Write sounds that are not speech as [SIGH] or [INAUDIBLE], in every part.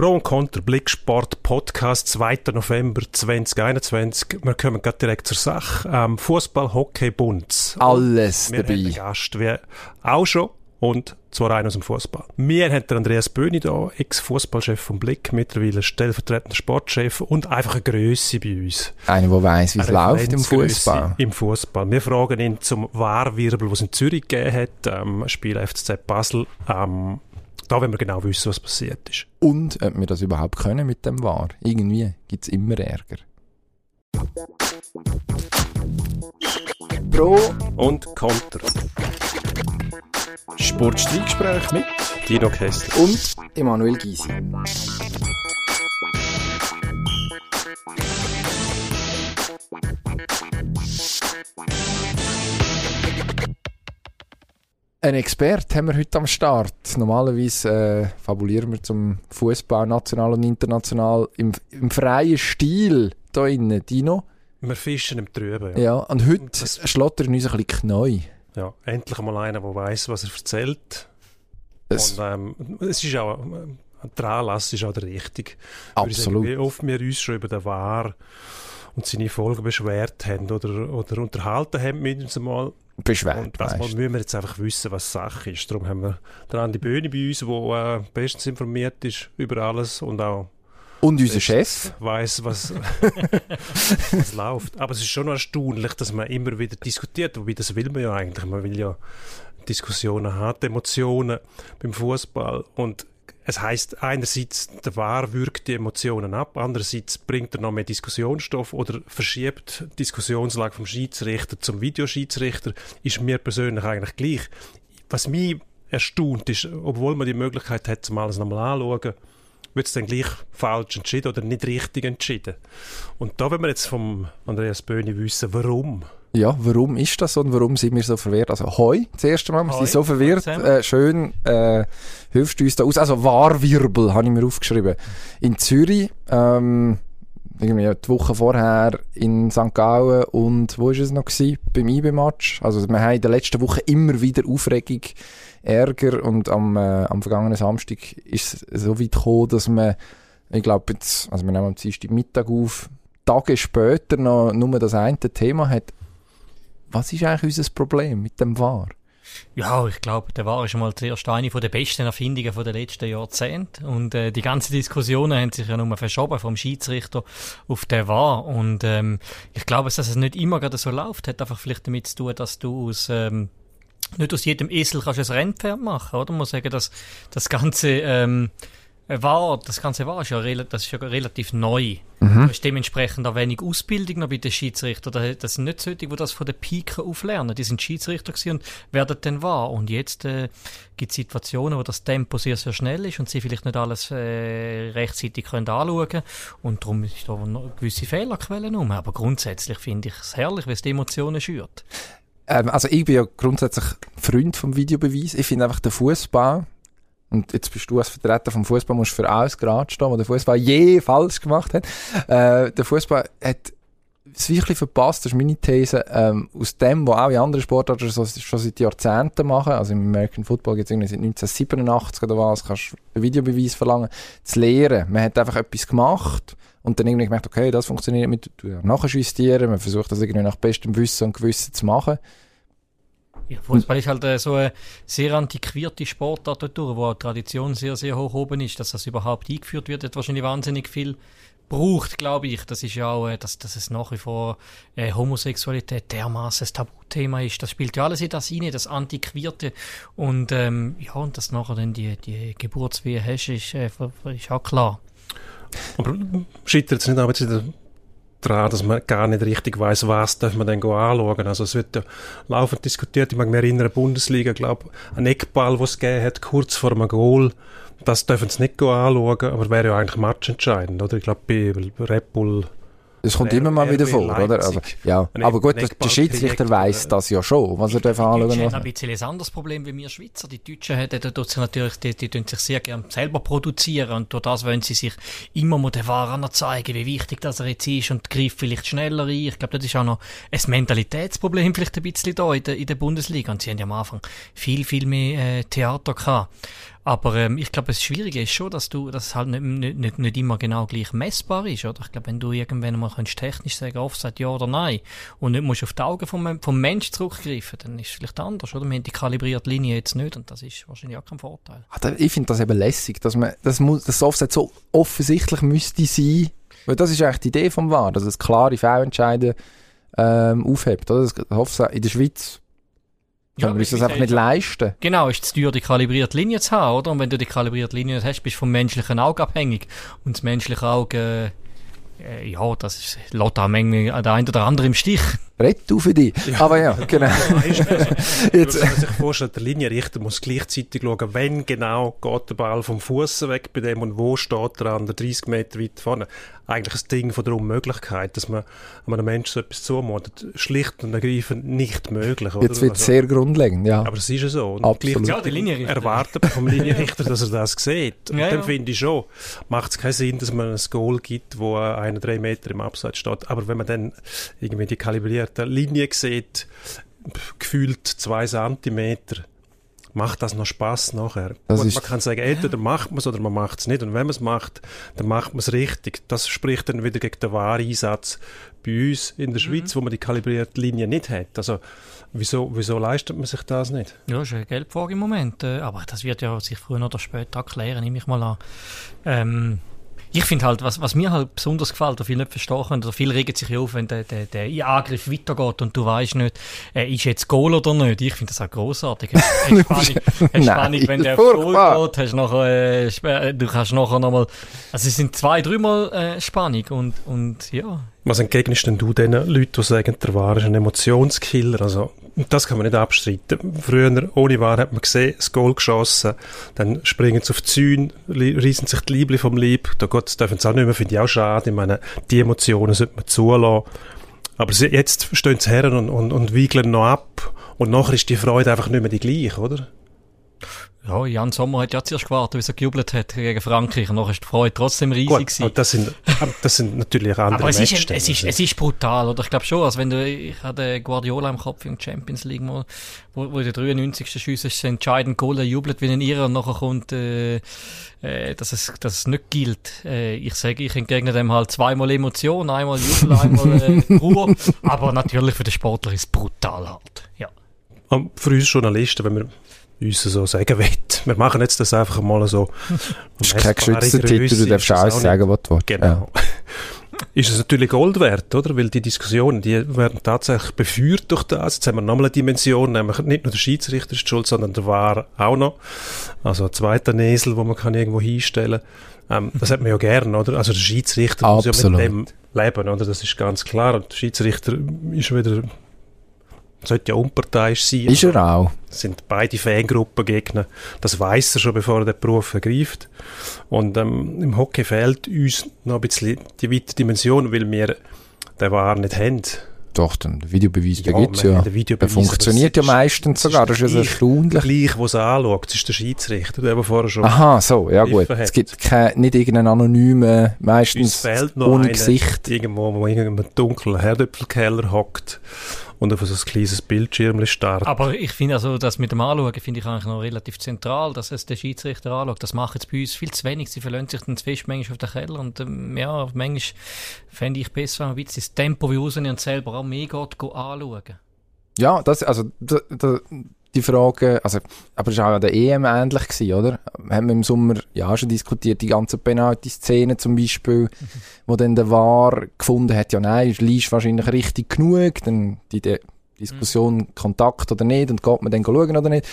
Pro und Contra Blicksport Podcast 2. November 2021. Wir kommen gerade direkt zur Sache. Ähm, Fußball, Hockey, Bund. Alles wir dabei. haben einen Gast, wie auch schon. Und zwar einen aus dem Fußball. Wir haben den Andreas Böhni da, Ex-Fußballchef vom Blick, mittlerweile stellvertretender Sportchef und einfach eine Größe bei uns. Einer, der weiss, wie es läuft im Fußball. Im Fußball. Wir fragen ihn zum Wahrwirbel, was es in Zürich gegeben hat, ähm, Spiel FCZ Basel. Ähm, da wollen wir genau wissen, was passiert ist. Und ob wir das überhaupt können mit dem War. Irgendwie gibt es immer Ärger. Pro Und Konter. Sportstreitgespräch mit Dino Kessler. und Emanuel Gysi. Ein Experte haben wir heute am Start. Normalerweise äh, fabulieren wir zum Fußball national und international im, im freien Stil hier innen. Dino? Wir fischen im Trüben. Ja. Ja. Und heute Das- schlottert uns ein bisschen neu. ja. Endlich mal einer, der weiß, was er erzählt. Es, Und ähm, es ist auch, der Anlass ist auch der richtige. Absolut. Sagen, wie oft wir uns schon über den War und seine Folgen beschwert haben oder, oder unterhalten haben mit uns einmal. Beschwert. Und das weisst. müssen wir jetzt einfach wissen, was Sache ist. Darum haben wir den Andi Böhni bei uns, der äh, bestens informiert ist über alles und auch Und unser Chef. weiß, was, [LAUGHS] was läuft. Aber es ist schon erstaunlich, dass man immer wieder diskutiert. Wobei, das will man ja eigentlich. Man will ja Diskussionen haben, Emotionen beim Fußball. Und es heißt einerseits, der Wahr wirkt die Emotionen ab, andererseits bringt er noch mehr Diskussionsstoff oder verschiebt die Diskussionslage vom Schiedsrichter zum Videoschiedsrichter. Ist mir persönlich eigentlich gleich. Was mich erstaunt ist, obwohl man die Möglichkeit hat, zum alles nochmal anschauen, wird es dann gleich falsch entschieden oder nicht richtig entschieden. Und da wollen wir jetzt vom Andreas Böhni wissen, warum. Ja, warum ist das so und warum sind wir so verwirrt? Also, hoi, das erste Mal, wir sind so verwirrt. Äh, schön, äh, hilfst du uns da aus. Also, Wahrwirbel habe ich mir aufgeschrieben. In Zürich, ähm, irgendwie die Woche vorher in St. Gallen und wo ist es noch gewesen? Beim IB-Match. Also, wir haben in der letzten Woche immer wieder Aufregung, Ärger und am, äh, am vergangenen Samstag ist es so weit gekommen, dass man, ich glaube jetzt, also wir nehmen am Dienstag Mittag auf, Tage später noch nur das eine Thema hat, was ist eigentlich unser Problem mit dem War? Ja, ich glaube, der war schon mal zuerst eine der besten Erfindungen den letzten Jahrzehnten. Und äh, die ganzen Diskussionen haben sich ja nur verschoben vom Schiedsrichter auf den war. Und ähm, ich glaube, dass es nicht immer gerade so läuft, hat einfach vielleicht damit zu tun, dass du aus ähm, nicht aus jedem Esel kannst du ein Rennpferd machen, oder? Man muss sagen, dass das ganze ähm, war, das ganze war ist ja, das ist ja relativ neu. Mhm. Da ist dementsprechend auch wenig Ausbildung noch bei den Schiedsrichtern. Da- Das sind nicht solche, die das von der Pike auflernen. Die sind Schiedsrichter gewesen und werden dann wahr. Und jetzt äh, gibt es Situationen, wo das Tempo sehr, sehr schnell ist und sie vielleicht nicht alles äh, rechtzeitig können anschauen können. Und darum ist da noch gewisse Fehlerquellen um. Aber grundsätzlich finde ich es herrlich, weil es die Emotionen schürt. Ähm, also ich bin ja grundsätzlich Freund vom Videobeweis. Ich finde einfach der Fußball und jetzt bist du als Vertreter vom Fußball musst für alles gerade stehen, was der Fußball je falsch gemacht hat. Äh, der Fußball hat es wirklich verpasst, das ist meine These, ähm, aus dem, was auch in anderen Sportarten so, schon seit Jahrzehnten machen, also im American Football gibt es irgendwie seit 1987 oder was, kannst du Videobeweis verlangen, zu lehren. Man hat einfach etwas gemacht und dann irgendwie gemerkt, okay, das funktioniert mit, du nachjustieren, man versucht das irgendwie nach bestem Wissen und Gewissen zu machen. Ja, Fußball ist halt äh, so eine sehr antiquierte Sportart dort durch, wo die Tradition sehr, sehr hoch oben ist. Dass das überhaupt eingeführt wird, hat wahrscheinlich wahnsinnig viel braucht, glaube ich. Das ist ja auch, äh, dass, dass es nach wie vor äh, Homosexualität dermaßen ein Tabuthema ist. Das spielt ja alles in das rein, das Antiquierte. Und ähm, ja, und dass nachher dann die, die Geburtswehe hast, ist, äh, ist auch klar. Aber scheitert es nicht auch jetzt wieder daran, dass man gar nicht richtig weiß, was darf man denn anschauen. Also es wird ja laufend diskutiert. Ich mag mich erinnern, Bundesliga, glaube ein Eckball, was es gegeben hat, kurz vor einem Goal. Das dürfen sie nicht anschauen, aber wäre ja eigentlich matchentscheidend, oder? Ich glaube, bei Red Bull Das kommt immer mal wieder vor, oder? Leipzig. Also, ja. Ein Aber gut, der Schiedsrichter weiss oder- das ja schon, was er darf Die anschauen Deutschen haben ein bisschen ein anderes Problem wie wir Schweizer. Die Deutschen haben, die, tun sich natürlich, die, die tun sich sehr gern selber produzieren und durch das wollen sie sich immer mal den Waren zeigen, wie wichtig das er jetzt ist und greifen vielleicht schneller ein. Ich glaube, das ist auch noch ein Mentalitätsproblem [LAUGHS] vielleicht ein bisschen da in der, in der Bundesliga und sie haben ja am Anfang viel, viel mehr äh, Theater gehabt. Aber ähm, ich glaube, das Schwierige ist schon, dass du, dass es halt nicht, nicht, nicht, immer genau gleich messbar ist, oder? Ich glaube, wenn du irgendwann mal kannst technisch sagen, Offside ja oder nein, und nicht musst auf die Augen vom, vom Mensch zurückgreifen, dann ist es vielleicht anders, oder? Wir haben die kalibrierte Linie jetzt nicht, und das ist wahrscheinlich auch kein Vorteil. Ich finde das eben lässig, dass man, das muss, das Offside so offensichtlich müsste sein, weil das ist eigentlich die Idee vom VAR, dass es klare Fehlentscheide ähm, aufhebt, oder? Das Offside in der Schweiz können wir uns das einfach nicht leisten. Genau, ist es teuer, die kalibrierte Linie zu haben, oder? Und wenn du die kalibrierte Linie nicht hast, bist du vom menschlichen Auge abhängig. Und das menschliche Auge, äh, ja, das ist, lässt auch manchmal der eine oder andere im Stich. Rett du für dich. Ja. Aber ja, genau. [LAUGHS] [LAUGHS] Jetzt. Wenn man sich vorstellt, der Linienrichter muss gleichzeitig schauen, wenn genau geht der Ball vom Fuß weg bei dem und wo steht er an der 30 Meter weit vorne eigentlich ein Ding von der Unmöglichkeit, dass man einem Menschen so etwas zumutet. Schlicht und ergreifend nicht möglich. Oder? Jetzt wird es also, sehr grundlegend, ja. Aber es ist ja so. Und Absolut. Ja, der Linienrichter. Erwartet vom Linienrichter, dass er das sieht. Und ja, dann ja. finde ich schon, macht es keinen Sinn, dass man ein Goal gibt, wo einer drei Meter im Abseits steht. Aber wenn man dann irgendwie die kalibrierte Linie sieht, gefühlt zwei Zentimeter, macht das noch Spaß nachher. Das Gut, man kann sagen, entweder ja. macht man es oder man macht es nicht. Und wenn man es macht, dann macht man es richtig. Das spricht dann wieder gegen den Wahreinsatz bei uns in der Schweiz, mhm. wo man die kalibrierte Linie nicht hat. Also wieso, wieso leistet man sich das nicht? Ja, das ist eine Geldfrage im Moment. Äh, aber das wird ja sich früher oder später erklären, nehme ich mal an. Ähm, ich finde halt, was, was mir halt besonders gefällt, oder viele nicht verstehen können, oder viele regen sich ja auf, wenn der, der, der Angriff weitergeht und du weißt nicht, äh, ist jetzt Goal oder nicht. Ich finde das auch grossartig. Hast [LAUGHS] Spannung, Spannung wenn der Goal geht, hast nachher, äh, äh, du kannst nachher nochmal, also es sind zwei, dreimal äh, Spannung und, und ja. Was entgegnest denn du den Leuten, die sagen, der War ist ein Emotionskiller? Also, das kann man nicht abstreiten. Früher, ohne War, hat man gesehen, das Goal geschossen, dann springen sie auf die Zäune, reißen sich die Liebli vom Leib. Da Gott, dürfen sie auch nicht mehr, finde ich auch schade. Ich meine, die Emotionen sollte man zulassen. Aber sie, jetzt stehen sie her und, und, und wiegeln noch ab. Und nachher ist die Freude einfach nicht mehr die gleiche, oder? Ja, Jan Sommer hat ja zuerst gewartet, wie er gejubelt hat gegen Frankreich. Und nachher ist die Freude trotzdem riesig Gut, gewesen. Das sind, das sind natürlich andere Aber es ist, es, ist, es ist brutal, oder? Ich glaube schon, also wenn du, ich hatte Guardiola im Kopf in Champions League mal, wo, wo der 93. Schuss ist, entscheidend Goal, er jubelt wie ein Irrer und nachher kommt, äh, äh, dass, es, dass es nicht gilt. Äh, ich sage, ich entgegne dem halt zweimal Emotion, einmal Jubel, einmal äh, Ruhe. Aber natürlich für den Sportler ist es brutal halt, ja. Für uns Journalisten, wenn wir uns so sagen will. Wir machen jetzt das einfach mal so. Das ist kein geschützter Titel, du darfst alles sagen, was du willst. Genau. Ja. [LAUGHS] ist es natürlich Gold wert, oder? Weil die Diskussionen, die werden tatsächlich beführt durch das. Jetzt haben wir nochmal eine Dimension, nämlich nicht nur der Schiedsrichter ist schuld, sondern der War auch noch. Also ein zweiter Nesel, wo man kann irgendwo hinstellen ähm, Das hat man ja gern, oder? Also der Schiedsrichter Absolut. muss ja mit dem leben, oder? Das ist ganz klar. Und der Schiedsrichter ist wieder sollte ja unparteiisch sein. Ist er auch. Das sind beide Fangruppen Gegner. Das weiß er schon, bevor er den Beruf ergreift. Und ähm, im Hockey fehlt uns noch ein bisschen die weite Dimension, weil wir den War nicht haben. Doch, den Videobeweis, ja, den gibt es ja. Der funktioniert ja meistens sogar, das ist ja erstaunlich. Gleich, wo es anschaut, das ist der Schiedsrichter, der vorher schon Aha, so, ja gut. Hat. Es gibt kein, nicht irgendeinen anonymen, meistens ohne Gesicht. Irgendwo, wo irgendein dunkler Herdöpfelkeller hockt und auf so ein kleines Bildschirm starten. Aber ich finde also, das mit dem Anschauen finde ich eigentlich noch relativ zentral, dass es der Schiedsrichter anschaut. Das macht jetzt bei uns viel zu wenig. Sie verlassen sich dann zu fest manchmal auf den Keller und ähm, ja, manchmal fände ich besser, wenn man ein bisschen das Tempo wie rausnehmen und selber auch mehr geht, anschauen. Ja, das, also, da, da, die Frage, also, aber es war auch an der EM ähnlich gewesen, oder? Haben wir im Sommer ja schon diskutiert, die ganzen Penalty-Szenen zum Beispiel, mhm. wo dann der VAR gefunden hat, ja nein, ist wahrscheinlich richtig genug, dann die, die Diskussion mhm. Kontakt oder nicht und geht man dann schauen oder nicht.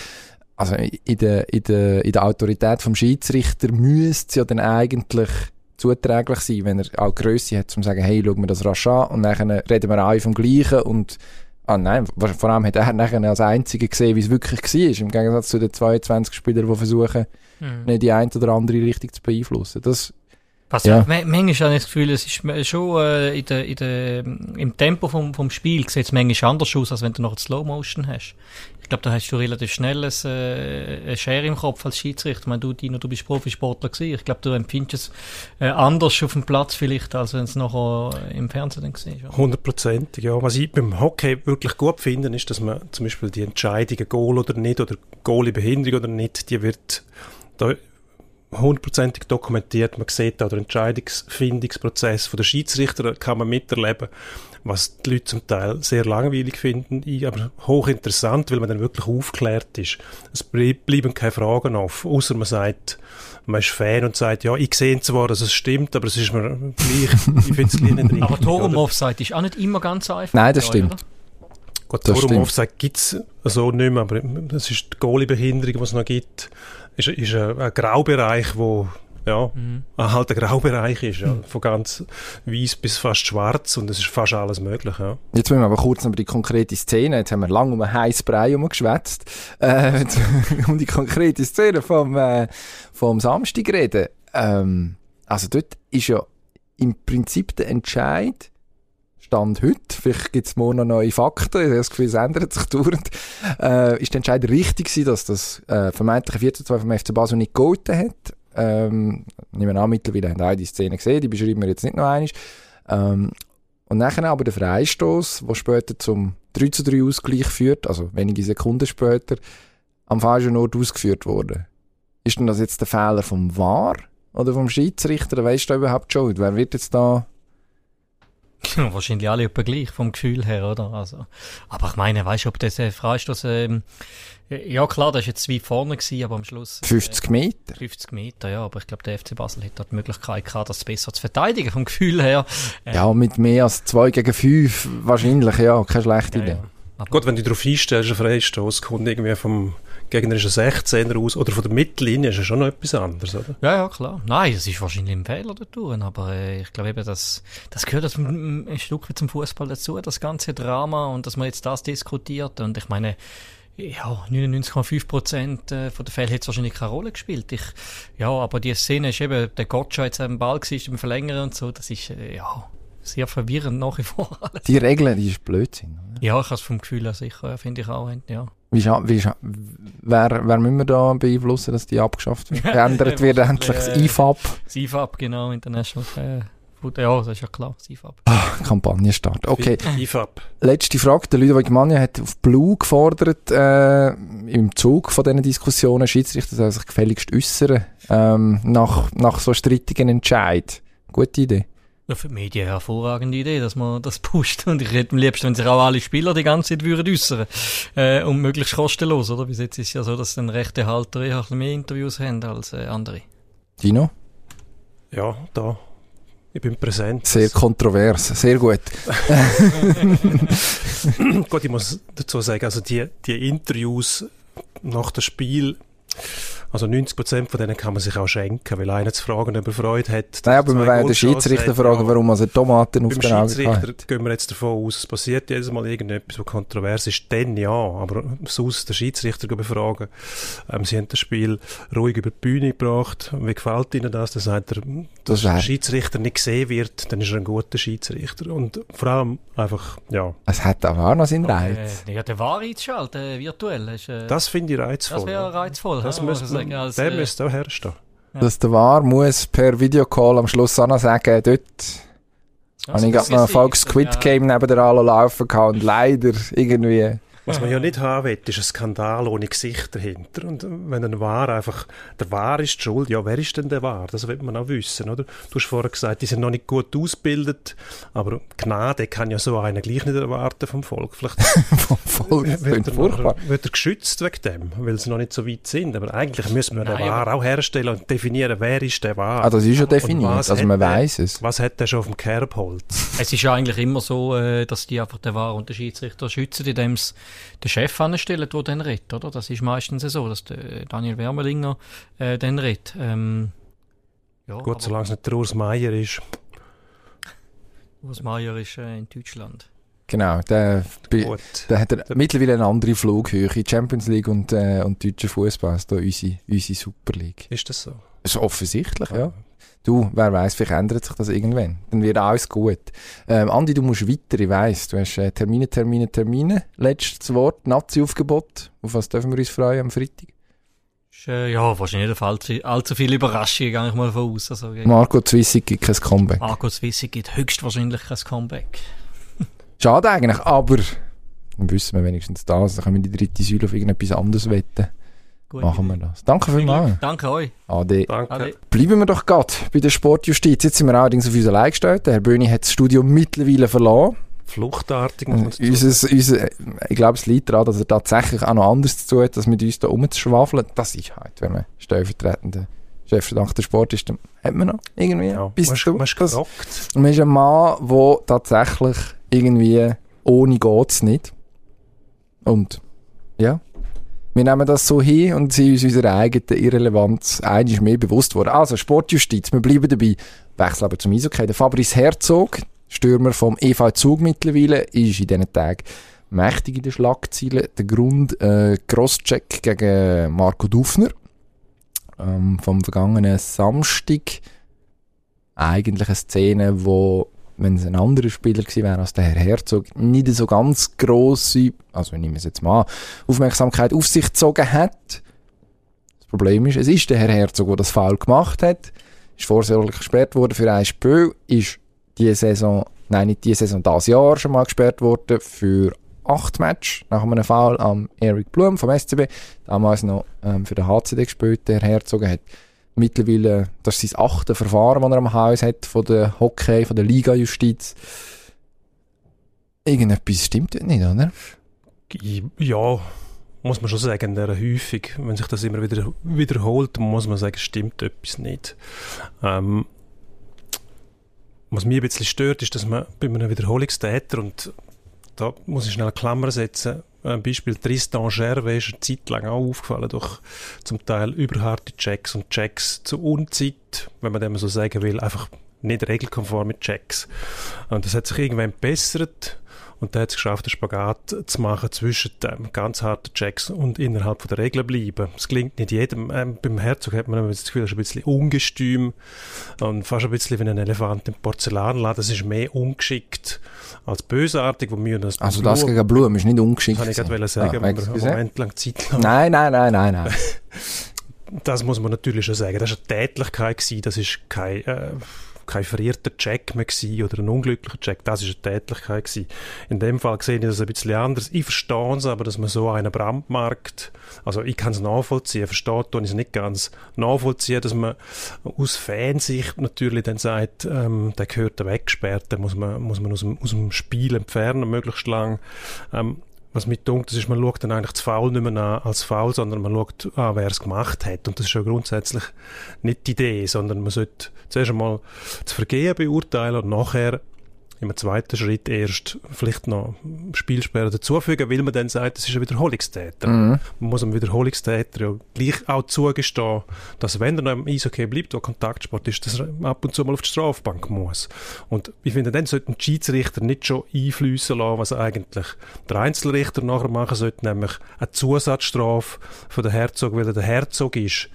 Also in der, in der, in der Autorität vom Schiedsrichter müsste es ja dann eigentlich zuträglich sein, wenn er auch Größe hat, um zu sagen, hey, schauen wir das rasch an und dann reden wir alle vom Gleichen und Ah nein, vor allem hat er nachher als Einziger gesehen, wie es wirklich war, im Gegensatz zu den 22 Spielern, die versuchen, mhm. nicht die eine oder andere Richtung zu beeinflussen. Das, was ja. manchmal habe ich das Gefühl, es ist schon äh, in der, in der, im Tempo vom, vom Spiel sieht es manchmal anders aus, als wenn du noch Slow Motion hast. Ich glaube, da hast du relativ schnell ein, äh, eine Schere im Kopf als Schiedsrichter. Ich meine, du, Dino, du bist Profisportler gewesen. Ich glaube, du empfindest es äh, anders auf dem Platz vielleicht, als wenn es nachher im Fernsehen dann war. Hundertprozentig, ja. Was ich beim Hockey wirklich gut finde, ist, dass man zum Beispiel die Entscheidungen Goal oder nicht oder Goal in Behinderung oder nicht, die wird da hundertprozentig dokumentiert. Man sieht auch den Entscheidungsfindungsprozess von der Schiedsrichter, kann man miterleben, was die Leute zum Teil sehr langweilig finden, aber hochinteressant, weil man dann wirklich aufgeklärt ist. Es bleiben keine Fragen auf, außer man sagt, man ist Fan und sagt, ja, ich sehe zwar, dass es stimmt, aber es ist mir gleich, ich finde es gleich nicht richtig. Aber Tor um Offside ist auch nicht immer ganz einfach. Nein, das stimmt. Oder? Gut, Tor um Offside gibt es so nicht mehr, aber das ist die Goalie-Behinderung, die es noch gibt ist, ist ein, ein Graubereich, wo ja, mhm. halt ein Graubereich ist, ja, von ganz weiß bis fast schwarz und es ist fast alles möglich. Ja. Jetzt müssen wir aber kurz über die konkrete Szene, jetzt haben wir lange um einen heißen Brei geschwätzt, äh, [LAUGHS] um die konkrete Szene vom, äh, vom Samstag reden. Ähm, also dort ist ja im Prinzip der Entscheid Stand heute, vielleicht gibt es morgen noch neue Fakten, ich habe das Gefühl, es ändert sich dauernd, äh, ist der Entscheid richtig gewesen, dass das äh, vermeintliche 4 2 vom FC Basel nicht gegolten hat. Ähm, nehmen wir an, mittlerweile haben alle die Szene gesehen, die beschreiben wir jetzt nicht noch einmal. Ähm, und nachher aber der Freistoß, der später zum 3 zu 3 Ausgleich führt, also wenige Sekunden später, am falschen Ort ausgeführt wurde. Ist denn das jetzt der Fehler vom VAR oder vom Schiedsrichter? Weißt du überhaupt schon? Wer wird jetzt da ja, [LAUGHS] wahrscheinlich alle etwa gleich, vom Gefühl her, oder? Also, aber ich meine, weißt du, ob das äh, Freistoß, ähm, ja klar, das war jetzt weit vorne gewesen, aber am Schluss... 50 äh, Meter? 50 Meter, ja, aber ich glaube, der FC Basel hätte die Möglichkeit gehabt, das besser zu verteidigen, vom Gefühl her. Äh, ja, mit mehr als 2 gegen 5, wahrscheinlich, ja, keine schlechte Idee. Ja, ja. Gut, wenn du darauf einstellst, ein Freistoß kommt irgendwie vom gegnerische 16er aus oder von der Mittellinie ist ja schon noch etwas anderes, oder? Ja, ja, klar. Nein, es ist wahrscheinlich ein Fehler da aber äh, ich glaube eben, dass, das gehört das ein Stück zum Fußball dazu, das ganze Drama und dass man jetzt das diskutiert und ich meine, ja, 99,5 Prozent äh, von den Fällen hat es wahrscheinlich keine Rolle gespielt. Ich, ja, aber die Szene ist eben, der Gotcha jetzt am Ball war, im Verlängern und so, das ist, äh, ja, sehr verwirrend nach wie vor. Alles. Die Regeln, die ist Blödsinn. Oder? Ja, ich habe es vom Gefühl her sicher, finde ich auch, ja. Wie, wie, wer, wer müssen wir da beeinflussen, dass die abgeschafft wird? [LAUGHS] Geändert wird endlich das IFAB. Das IFAB, genau, International Food. Ja, das ist ja klar, das IFAB. Ah, Kampagnenstart. Okay. IFAB. Letzte Frage. Der Ludovic Manja hat auf Blue gefordert, äh, im Zug von diesen Diskussionen, Schiedsrichter soll sich gefälligst äußern, ähm, nach, nach so strittigen Entscheid. Gute Idee. Ja, für die Medien eine hervorragende Idee, dass man das [LAUGHS] pusht. Und ich hätte am liebsten, wenn sich auch alle Spieler die ganze Zeit würden äußern äh, Und möglichst kostenlos, oder? Bis jetzt ist es ja so, dass dann rechte Halter eher ein bisschen mehr Interviews haben als äh, andere. Dino? Ja, da. Ich bin präsent. Sehr kontrovers, sehr gut. [LAUGHS] gut, ich muss dazu sagen, also die, die Interviews nach dem Spiel also 90 Prozent von denen kann man sich auch schenken, weil einer zu fragen, ob er Freude hat. Nein, aber wir werden den Schiedsrichter fragen, warum er Tomaten auf den Augen hat. Gehen wir jetzt davon aus, es passiert jedes Mal irgendetwas, was kontrovers ist, dann ja, aber sonst den Schiedsrichter befragen. Ähm, sie haben das Spiel ruhig über die Bühne gebracht. Wie gefällt Ihnen das? Dann sagt er, dass der Schiedsrichter nicht gesehen wird, dann ist er ein guter Schiedsrichter. Und vor allem einfach, ja. Es hat auch noch seinen Reiz. Ja, der war einzuschalten, virtuell. Ist, äh, das finde ich reizvoll. Das wäre reizvoll. Das müsste sagen, als, der äh, müsste auch herstehen. Ja. Dass der War muss per Videocall am Schluss auch noch sagen, dort habe ich gerade noch ein Folge Squid Game neben der Alu laufen gehabt und leider irgendwie was man ja nicht haben will, ist ein Skandal ohne Gesicht dahinter. Und wenn ein Wahr einfach, der Wahr ist die schuld, ja, wer ist denn der Wahr? Das will man auch wissen, oder? Du hast vorher gesagt, die sind noch nicht gut ausgebildet, aber Gnade kann ja so einer gleich nicht erwarten vom Volk. Vielleicht [LAUGHS] vom Volk, wird, er, furchtbar. wird er geschützt wegen dem, weil sie noch nicht so weit sind. Aber eigentlich müssen wir den Wahr auch herstellen und definieren, wer ist der Wahr. Ah, das ist ja definiert, also man weiß es. Was hat der schon auf dem Kerbholz? Es ist ja eigentlich immer so, äh, dass die einfach den Wahr und den Schiedsrichter schützen, indem sie den Chef anstellen, der dann redet, oder? Das ist meistens so, dass der Daniel Wermelinger äh, dann redet. Ähm, ja, Gut, solange es nicht der Urs Meier ist. Urs Meier ist äh, in Deutschland. Genau, der, der hat der, mittlerweile eine andere Flughöhe. Champions League und, äh, und deutscher Fußball ist da unsere, unsere Super League. Ist das so? Das ist offensichtlich, ja. ja. Du, wer weiß, vielleicht ändert sich das irgendwann. Dann wird alles gut. Ähm, Andi, du musst weiter, ich weiss. Du hast äh, Termine, Termine, Termine. Letztes Wort, Nazi-Aufgebot. Auf was dürfen wir uns freuen am Freitag? Ist, äh, ja, wahrscheinlich nicht allzu, allzu viele Überraschungen, gehe ich mal von aus. Also, Marco Zwissig gibt kein Comeback. Marco Zwissig gibt höchstwahrscheinlich kein Comeback. [LAUGHS] Schade eigentlich, aber dann wissen wir wenigstens das. Dann können wir die dritte Säule auf irgendetwas anderes wetten. Gute Machen wir das. Danke vielmals. Danke euch. Ade. Danke. Ade. Bleiben wir doch gerade bei der Sportjustiz. Jetzt sind wir allerdings auf uns allein gestellt. Der Herr Böhni hat das Studio mittlerweile verloren. Fluchtartig. Unser, unser, ich glaube, es liegt daran, dass er tatsächlich auch noch anders zu tun hat, als mit uns da rumzuschwafeln. Das ist halt, wenn man stellvertretender Chefredakteur Sport ist, dann hat man noch irgendwie ja, bis zu. Man ist Und man ist ein Mann, der tatsächlich irgendwie ohne geht's nicht. Und ja, wir nehmen das so hin und sind uns unserer eigenen Irrelevanz eigentlich mehr bewusst worden. Also Sportjustiz, wir bleiben dabei. Wechseln aber zum Eishockey. Der Fabrice Herzog, Stürmer vom EV Zug mittlerweile, ist in diesen Tagen mächtig in den Schlagzeilen. Der Grund, äh, Crosscheck gegen Marco Dufner ähm, vom vergangenen Samstag. Eigentlich eine Szene, wo wenn es ein anderer Spieler gewesen wäre als der Herr Herzog, nicht so ganz grosse, also ich es jetzt mal Aufmerksamkeit auf sich gezogen hat. Das Problem ist, es ist der Herr Herzog, der das Foul gemacht hat, ist vorsorglich gesperrt worden für ein Spiel, ist diese Saison, nein, nicht diese Saison, das Jahr schon mal gesperrt worden für acht Matches nach einem Foul am Eric Blum vom SCB, damals noch ähm, für den HCD gespielt, der Herr Herzog hat mittlerweile, das ist sein achte Verfahren, das er am Haus hat, von der Hockey, von der Liga-Justiz. Irgendetwas stimmt dort nicht, oder? Ja, muss man schon sagen, der häufig, wenn sich das immer wieder wiederholt, muss man sagen, stimmt etwas nicht. Ähm, was mich ein bisschen stört, ist, dass man bei einem Wiederholungstäter, und da muss ich schnell eine Klammer setzen, ein Beispiel Tristan Gervais ist eine Zeit lang auch aufgefallen durch zum Teil überharte Checks und Checks zu Unzeit, wenn man dem so sagen will, einfach nicht regelkonforme Checks. Und das hat sich irgendwann verbessert und da hat es geschafft, einen Spagat zu machen zwischen ähm, ganz harten Checks und innerhalb von der Regeln bleiben. Es klingt nicht jedem. Ähm, beim Herzog hat man das Gefühl, er ist ein bisschen ungestüm und fast ein bisschen wie ein Elefant im Porzellanladen. Das ist mehr ungeschickt als bösartig. Wo wir das also das gegen Blumen ist nicht ungeschickt. Das kann ich gerade sagen, ah, einen Moment lang Zeit haben. Nein, nein, nein, nein, nein. [LAUGHS] das muss man natürlich schon sagen. Das war eine Tätlichkeit, gewesen. das ist kein... Äh, kein verrierter Check mehr gewesen oder ein unglücklicher Check. Das war eine Tätlichkeit. Gewesen. In dem Fall sehe ich das ein bisschen anders. Ich verstehe es aber, dass man so einen Brandmarkt, also ich kann es nachvollziehen, verstehe ich es nicht ganz nachvollziehen, dass man aus Fansicht natürlich dann sagt, ähm, der gehört weggesperrt, den muss man, muss man aus, dem, aus dem Spiel entfernen, möglichst lang. Ähm, was denkt, das ist, man schaut dann eigentlich das Foul nicht mehr an als Foul, sondern man schaut an, wer es gemacht hat. Und das ist ja grundsätzlich nicht die Idee, sondern man sollte zuerst einmal das Vergehen beurteilen und nachher im zweiten Schritt erst vielleicht noch Spielsperre dazufügen, weil man dann sagt, es ist ein Wiederholungstäter. Mhm. Man muss einem Wiederholungstäter ja gleich auch zugestehen, dass wenn er noch im Eishockey bleibt, wo Kontaktsport ist, dass er ab und zu mal auf die Strafbank muss. Und ich finde, dann sollten die Schiedsrichter nicht schon einflüssen lassen, was eigentlich der Einzelrichter nachher machen sollte, nämlich eine Zusatzstrafe für den Herzog, weil er der Herzog ist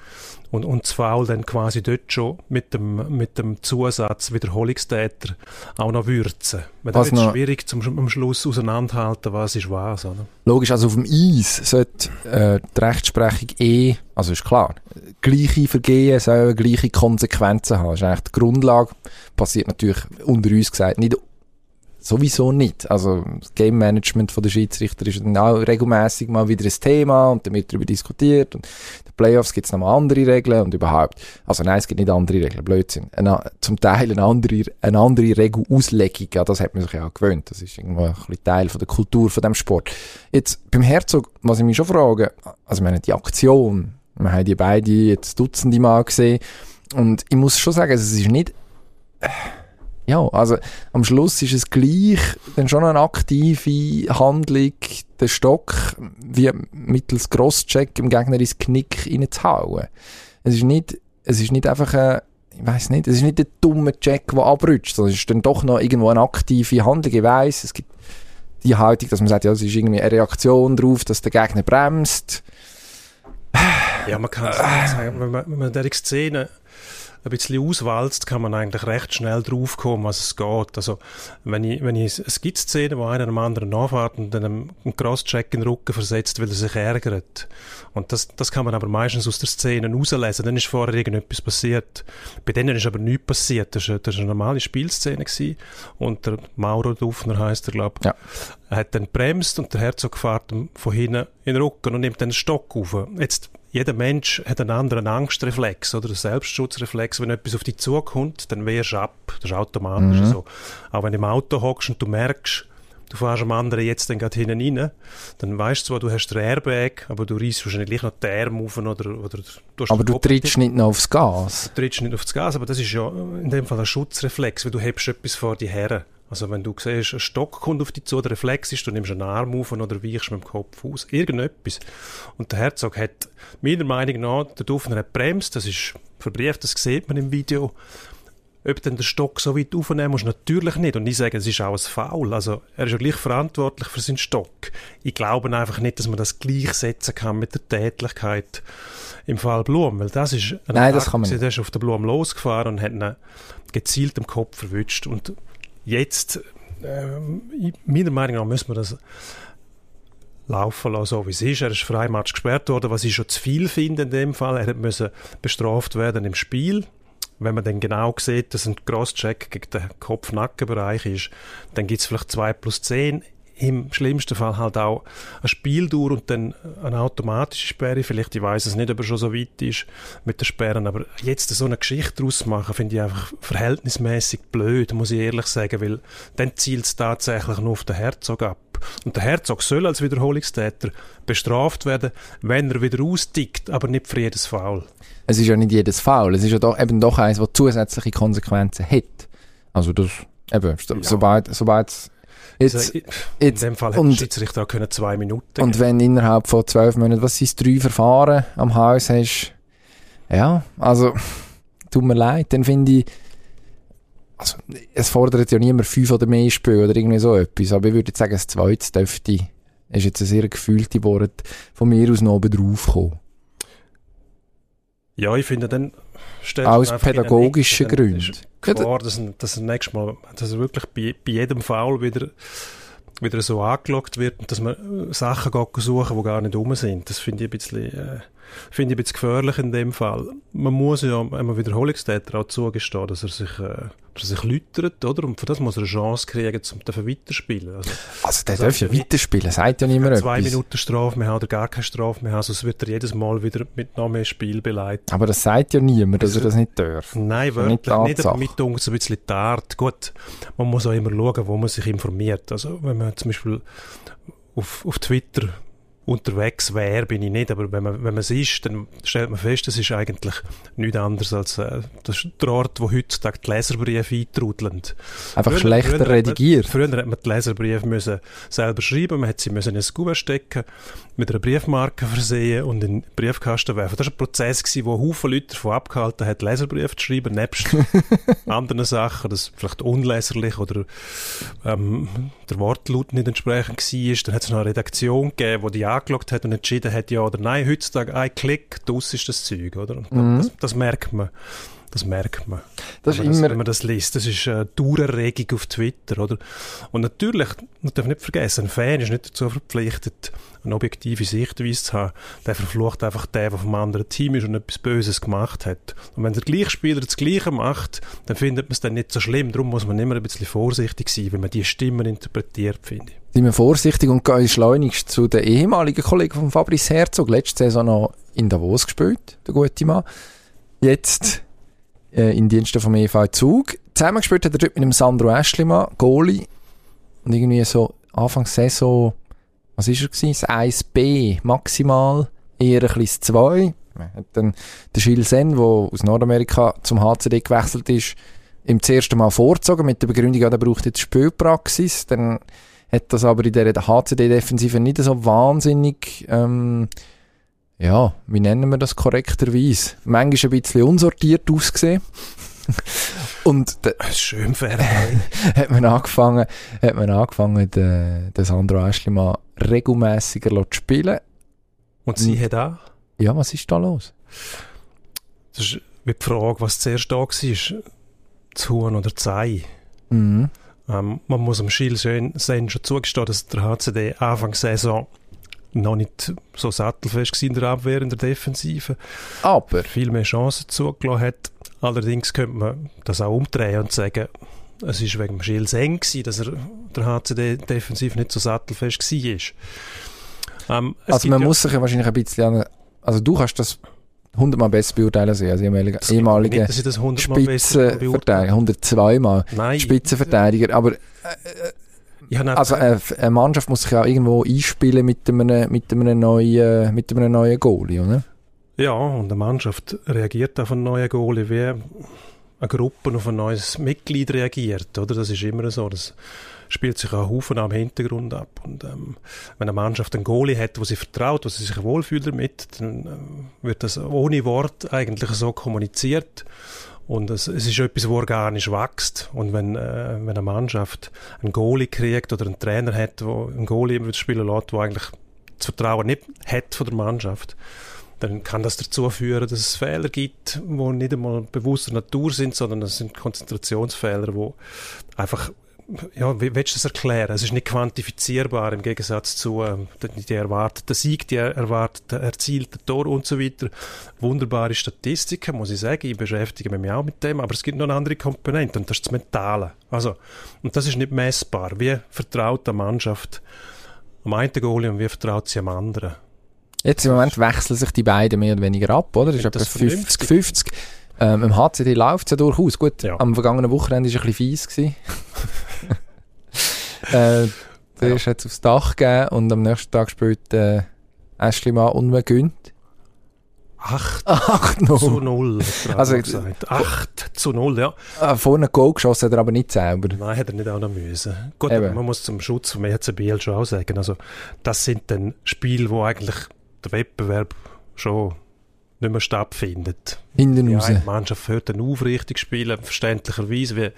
und, und das Foul dann quasi dort schon mit dem, mit dem Zusatz Wiederholungstäter auch noch würzen. Weil dann ist schwierig zum, am Schluss auseinanderhalten, was ist was. Oder? Logisch, also auf dem Eis sollte äh, die Rechtsprechung eh, also ist klar, gleiche Vergehen sollen gleiche Konsequenzen haben. Das ist eigentlich die Grundlage. Passiert natürlich unter uns gesagt nicht Sowieso nicht. Also das Game Management von der Schiedsrichter ist dann auch regelmäßig mal wieder ein Thema und dann wird darüber diskutiert und in den Playoffs gibt es nochmal andere Regeln und überhaupt. Also nein, es gibt nicht andere Regeln, Blödsinn. Eine, zum Teil eine andere, eine andere Regelauslegung, ja, das hat man sich ja auch gewöhnt. Das ist irgendwo ein bisschen Teil von der Kultur von dem Sport. Jetzt beim Herzog, was ich mich schon frage, also ich meine die Aktion, wir haben die beide jetzt Dutzende Mal gesehen und ich muss schon sagen, also, es ist nicht... Äh, ja, also am Schluss ist es gleich dann schon eine aktive Handlung, den Stock wie mittels Crosscheck im Gegner ins Knick reinzuhauen. Es ist nicht, es ist nicht einfach ein, ich weiß nicht, es ist nicht der dumme Check, der abrutscht, sondern es ist dann doch noch irgendwo eine aktive Handlung. Ich weiss, es gibt die Haltung, dass man sagt, ja, es ist irgendwie eine Reaktion darauf, dass der Gegner bremst. Ja, man kann sagen, wenn man, wenn man diese Szene ein bisschen auswalzt, kann man eigentlich recht schnell drauf kommen, was es geht. Also, wenn ich, wenn ich, es gibt Szenen, wo einer einem anderen nachfährt und dann einen Crosscheck in den Rücken versetzt, weil er sich ärgert. Und das, das kann man aber meistens aus der Szene rauslesen. Dann ist vorher irgendetwas passiert. Bei denen ist aber nichts passiert. Das war, eine normale Spielszene gewesen. Und der Mauro Dufner heisst er, glaube ich. Ja. Er hat dann bremst und der Herzog fährt von hinten in den Rücken und nimmt dann den Stock auf. Jetzt, jeder Mensch hat einen anderen Angstreflex oder einen Selbstschutzreflex. Wenn etwas auf dich zukommt, dann wehrst du ab. Das ist automatisch mhm. so. Auch wenn du im Auto hockst und du merkst, du fährst am anderen jetzt dann gerade hinten rein, dann weißt du zwar, du hast den Airbag, aber du reißt wahrscheinlich noch die Arme auf oder, oder du Aber du trittst nicht noch aufs Gas. Du trittst nicht aufs Gas, aber das ist ja in dem Fall ein Schutzreflex, weil du hebst etwas vor die her. Also wenn du siehst, ein Stock kommt auf dich zu, der Reflex ist, du nimmst einen Arm auf oder weichst mit dem Kopf aus, irgendetwas. Und der Herzog hat meiner Meinung nach, der Duffner hat bremst, das ist verbrieft, das sieht man im Video, ob dann der Stock so weit aufnehmen muss, natürlich nicht. Und ich sage, es ist auch ein Foul. Also, er ist ja gleich verantwortlich für seinen Stock. Ich glaube einfach nicht, dass man das gleichsetzen kann mit der Tätlichkeit im Fall Blum, weil das ist ein Nein, das kann man nicht. Der ist auf der Blum losgefahren und hat ihn gezielt im Kopf verwünscht. Und jetzt, äh, meiner Meinung nach, müssen wir das laufen lassen, so wie es ist. Er ist Freimatch gesperrt worden, was ich schon zu viel finde in dem Fall. Er musste bestraft werden im Spiel wenn man dann genau sieht, dass ein Crosscheck gegen den Kopf-Nackenbereich ist, dann gibt es vielleicht 2 plus 10. Im schlimmsten Fall halt auch ein Spieldauer und dann eine automatische Sperre. Vielleicht, ich weiß es nicht, ob er schon so weit ist mit den Sperren, aber jetzt so eine Geschichte daraus machen, finde ich einfach verhältnismäßig blöd, muss ich ehrlich sagen, weil dann zielt es tatsächlich nur auf den Herzog ab. Und der Herzog soll als Wiederholungstäter bestraft werden, wenn er wieder austickt, aber nicht für jedes Foul es ist ja nicht jedes Foul. Es ist ja doch, eben doch eins, das zusätzliche Konsequenzen hat. Also das, eben, ja. sobald, sobald Jetzt, also, in dem Fall hätte der Schiedsrichter auch können zwei Minuten Und wenn innerhalb von zwölf Monaten, was sind drei Verfahren am Haus hast, ja, also, tut mir leid, dann finde ich, also, es fordert ja niemand fünf oder mehr Spiele oder irgendwie so etwas, aber ich würde sagen, das zweite dürfte, ist jetzt ein sehr gefühlte Wort, von mir aus noch oben drauf kommen. Ja, ich finde, dann stellt Aus pädagogischen Gründen. Klar, dass, dass er nächstes Mal, dass er wirklich bei, bei jedem Foul wieder, wieder so angelockt wird und dass man Sachen suchen, die gar nicht rum sind. Das finde ich ein bisschen, äh, finde ich ein bisschen gefährlich in dem Fall. Man muss ja einem Wiederholungstäter auch zugestehen, dass er sich, äh, dass er sich läutert, oder? Und für das muss er eine Chance kriegen, um weiterspielen. Also, also der also, darf ja weiterspielen, sagt ja niemand Zwei etwas. Minuten Strafe mehr oder gar keine Strafe mehr haben, sonst wird er jedes Mal wieder mit noch mehr Spiel beleidigt. Aber das sagt ja niemand, dass er das nicht darf. Nein, wirklich nicht, nicht aber mit so ein bisschen die Art. Gut, man muss auch immer schauen, wo man sich informiert. Also wenn man zum Beispiel auf, auf Twitter unterwegs wäre, bin ich nicht, aber wenn man, wenn man es ist, dann stellt man fest, es ist eigentlich nichts anderes als äh, das der Ort, wo heutzutage die Leserbriefe eintrudeln. Einfach früher, schlechter früher redigiert. Man, früher hat man die Leserbriefe müssen selber schreiben, man hat sie müssen in ein Kuvert stecken, mit einer Briefmarke versehen und in den Briefkasten werfen. Das war ein Prozess, gewesen, wo Haufen Leute davon abgehalten hat, Leserbriefe zu schreiben, nebst [LAUGHS] anderen Sachen, das vielleicht unleserlich oder ähm, der Wortlaut nicht entsprechend war. Dann hat es noch eine Redaktion gegeben, die die angeschaut hat und entschieden hat, ja oder nein, heutzutage ein Klick, das ist das Zeug, oder? Mhm. Das, das, merkt man. Das merkt man. Das wenn, man das, wenn man das liest. Das ist eine Dauererregung auf Twitter, oder? Und natürlich, man darf nicht vergessen, ein Fan ist nicht dazu verpflichtet, eine objektive Sichtweise zu haben. Der verflucht einfach den, der vom anderen Team ist und etwas Böses gemacht hat. Und wenn der Gleichspieler das Gleiche macht, dann findet man es dann nicht so schlimm. Darum muss man immer ein bisschen vorsichtig sein, wenn man die Stimmen interpretiert, finde ich. Sind wir vorsichtig und gehen schleunigst zu den ehemaligen Kollegen von Fabrice Herzog. Letzte Saison noch in Davos gespielt, der gute Mann. Jetzt äh, in Diensten vom EV Zug. Zusammengespielt hat er dort mit dem Sandro Aschlimann, Goalie. Und irgendwie so Anfang Saison, was ist er gewesen? Das 1B maximal, eher ein bisschen 2. Hat dann der Gilles Sen, der aus Nordamerika zum HCD gewechselt ist, ihm das erste Mal vorgezogen mit der Begründung, ja, der braucht jetzt Spielpraxis. Dann hat das aber in der HCD-Defensive nicht so wahnsinnig, ähm, ja, wie nennen wir das korrekterweise? Manchmal ein bisschen unsortiert ausgesehen. [LAUGHS] Und schön fair. [LAUGHS] hat man angefangen, hat man angefangen, den, den Sandro Aschli mal regelmäßiger zu spielen. Und sie hat auch? Ja, was ist da los? Das ist wie die Frage, was zuerst da war, zu Huhn oder zu Ei. Mhm. Ähm, man muss am Schiel schon zugestehen, dass der HCD Anfang Saison noch nicht so sattelfest war in der Abwehr, in der Defensive. Aber viel mehr Chancen zugelassen hat. Allerdings könnte man das auch umdrehen und sagen, es war wegen Gilles eng gewesen, dass er der HCD defensiv nicht so sattelfest war. Ähm, also man ja muss sich ja wahrscheinlich ein bisschen an also du kannst das hundertmal besser beurteilen als ich, als ehemaliger, ehemaliger nicht, dass ich das. Spitzenverteidiger, 102 Mal Nein, Spitzenverteidiger, aber ich habe also äh, eine Mannschaft muss sich ja irgendwo einspielen mit einem, mit einem neuen, mit einem neuen Goalie, oder? Ja, und eine Mannschaft reagiert auf einen neuen Goalie, wie eine Gruppe auf ein neues Mitglied reagiert, oder? Das ist immer so. Das spielt sich auch Haufen am Hintergrund ab. Und ähm, wenn eine Mannschaft einen Goalie hat, wo sie vertraut, wo sie sich wohlfühlt damit, dann ähm, wird das ohne Wort eigentlich so kommuniziert. Und es, es ist etwas, wo organisch wächst. Und wenn, äh, wenn eine Mannschaft einen Goalie kriegt oder einen Trainer hat, wo einen Goalie spielen lässt, der eigentlich das Vertrauen nicht hat von der Mannschaft, dann kann das dazu führen, dass es Fehler gibt, die nicht einmal bewusster Natur sind, sondern das sind Konzentrationsfehler, die einfach ja, wie willst du das erklären? Es ist nicht quantifizierbar im Gegensatz zu ähm, die erwarteten Sieg, die erwarteten erzielten Tor und so weiter. Wunderbare Statistiken, muss ich sagen. Ich beschäftige mich auch mit dem, aber es gibt noch eine andere Komponente und das ist das Mentale. Also, und das ist nicht messbar. Wie vertraut eine Mannschaft am einen Goalie und wie vertraut sie am anderen? Jetzt im Moment wechseln sich die beiden mehr oder weniger ab, oder? Das ist etwa das 50-50. Ähm, Im HCD läuft es ja durchaus. Gut, Ja. am vergangenen Wochenende war es ein bisschen fies. [LAUGHS] äh, der Ja. ist jetzt aufs Dach gegeben und am nächsten Tag spielt äh, Ashley mal und man gönnt. 8 8-0. zu 0, hat er Also, also, gesagt. 8 zu 0, ja. Ah, vorne Goal geschossen hat er aber nicht selber. Nein, hätte er nicht auch noch müssen. Gut, Eben. man muss zum Schutz vom Biel schon auch sagen, also das sind dann Spiele, wo eigentlich der Wettbewerb schon nicht mehr stattfindet. Hinten Die raus. eine Mannschaft hört dann auf, richtig spielen, verständlicherweise. Wie,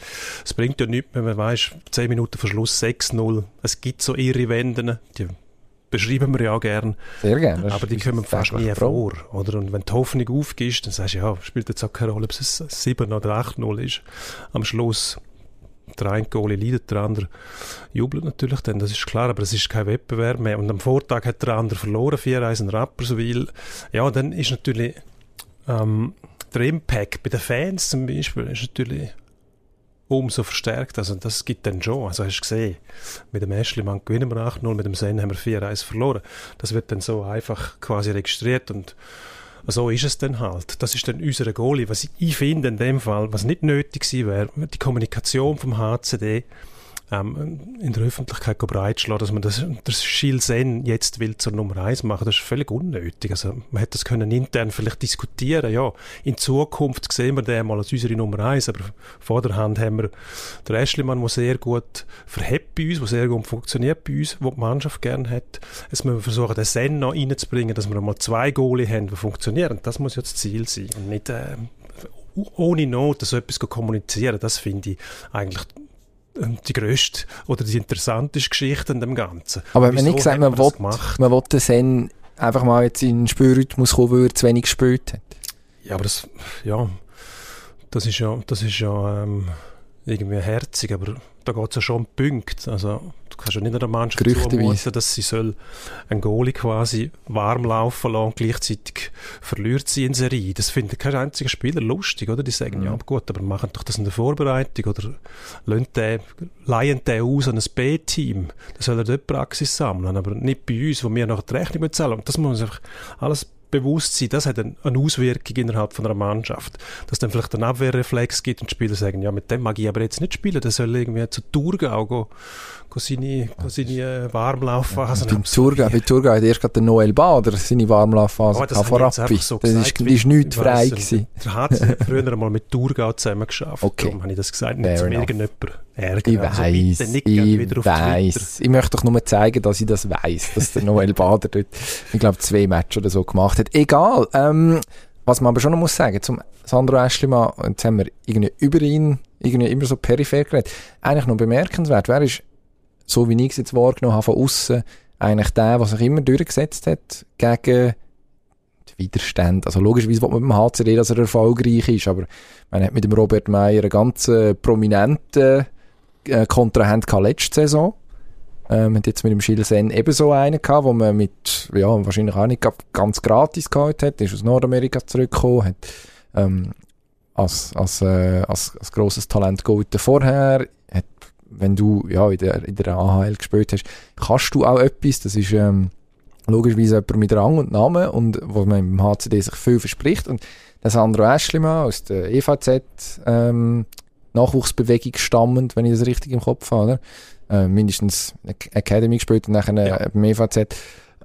es bringt ja nichts, wenn man weiss, 10 Minuten vor Schluss 6-0. Es gibt so irre Wenden, die beschreiben wir ja auch gern, Sehr gerne. Aber die kommen fast nie vor. Oder? Und wenn die Hoffnung aufgibst, dann sagst du, ja, spielt jetzt auch keine Rolle, ob es 7 oder 8-0 ist. Am Schluss der eine Goalie leidet, der andere jubelt natürlich dann, das ist klar, aber es ist kein Wettbewerb mehr. Und am Vortag hat der andere verloren, 4-1 in Rapperswil. Ja, dann ist natürlich ähm, der Impact bei den Fans zum Beispiel ist natürlich umso verstärkt. Also das gibt dann schon. Also hast du gesehen, mit dem Eschlimann gewinnen wir 8-0, mit dem Sen haben wir 4-1 verloren. Das wird dann so einfach quasi registriert und so ist es dann halt. Das ist dann unsere Goalie. Was ich finde in dem Fall, was nicht nötig gewesen wäre, die Kommunikation vom HCD ähm, in der Öffentlichkeit breitschlagen, dass man das, das Schilsen jetzt will zur Nummer eins machen, das ist völlig unnötig. Also man hätte das können intern vielleicht diskutieren, ja, in Zukunft sehen wir den mal als unsere Nummer eins, aber vor der Hand haben wir den Eschlimann, der sehr gut verhebt bei uns, der sehr gut funktioniert bei uns, wo die Mannschaft gerne hat. Jetzt müssen wir versuchen, den Sen noch reinzubringen, dass wir mal zwei Goalie haben, die funktionieren. Das muss ja das Ziel sein und nicht äh, ohne Not so etwas kommunizieren. Das finde ich eigentlich die grösste oder die interessanteste Geschichte an dem Ganzen. Aber wenn Wieso nicht hat man man will, man will den Sen einfach mal jetzt in den Spielrhythmus kommen, weil er zu wenig gespielt hat. Ja, aber das, ja, das ist ja, das ist ja ähm, irgendwie herzig, aber da geht es ja schon um Punkte. Also, du kannst ja nicht einer Mannschaft zumuten, dass sie soll einen Goalie quasi warm laufen lassen und gleichzeitig verliert sie in Serie. Das findet kein einziger Spieler lustig, oder? Die sagen, Mhm. ja, gut, aber machen doch das in der Vorbereitung oder den, leihen den aus an ein B-Team. Da soll er dort Praxis sammeln, aber nicht bei uns, wo wir nachher die Rechnung bezahlen. Und das muss man sich einfach alles bewusst sein, das hat eine Auswirkung innerhalb von einer Mannschaft. Dass dann vielleicht ein Abwehrreflex gibt und die Spieler sagen, ja, mit dem mag ich aber jetzt nicht spielen, der soll irgendwie zu Thurgau go seine, seine äh, Warmlaufphasen Beim Thurgau, bei Thurgau hat erst gerade der Noel Bader seine Warmlaufphase Oh, das vorab. so das ist, ist nichts Ich frei gewesen. Der hat früher einmal mit Thurgau zusammen geschafft. Okay. Darum habe ich das gesagt, nicht Fair zum enough. irgendjemand ärgern. Ich Also wieder ich weiss. Ich möchte doch nur zeigen, dass ich das weiss, dass der Noel [LAUGHS] Bader dort, ich glaube, zwei Matches oder so gemacht hat. Egal. Ähm, was man aber schon noch muss sagen, zum Sandro Aschlimann, jetzt haben wir irgendwie über ihn irgendwie immer so peripher geredet. Eigentlich noch bemerkenswert. Wer ist, so wie ich es jetzt wahrgenommen habe, von außen eigentlich der, der sich immer durchgesetzt hat gegen die Widerstände. Also logischerweise will man mit dem HCD, dass er erfolgreich ist, aber man hat mit dem Robert Meyer einen ganz äh, prominenten äh, Kontrahent gehabt letzte Saison. Ähm, hat jetzt mit dem Schilsen ebenso einen gehabt, wo man mit, ja, wahrscheinlich auch nicht ga- ganz gratis gehabt hat, ist aus Nordamerika zurückgekommen, hat, ähm, als, als, äh, als, als grosses Talent golden vorher, wenn du, ja, in der, in der AHL gespielt hast, kannst du auch etwas, das ist, ähm, logischerweise jemand mit Rang und Namen und wo man im HCD sich viel verspricht. Und der Sandro Aeschlimann aus der EVZ ähm, Nachwuchsbewegung stammend, wenn ich das richtig im Kopf habe? Äh, mindestens Academy gespielt und nachher Ja. äh, beim EVZ.